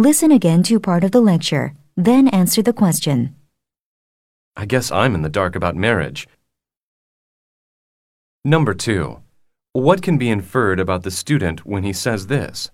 Listen again to part of the lecture, then answer the question. I guess I'm in the dark about marriage. Number two. What can be inferred about the student when he says this?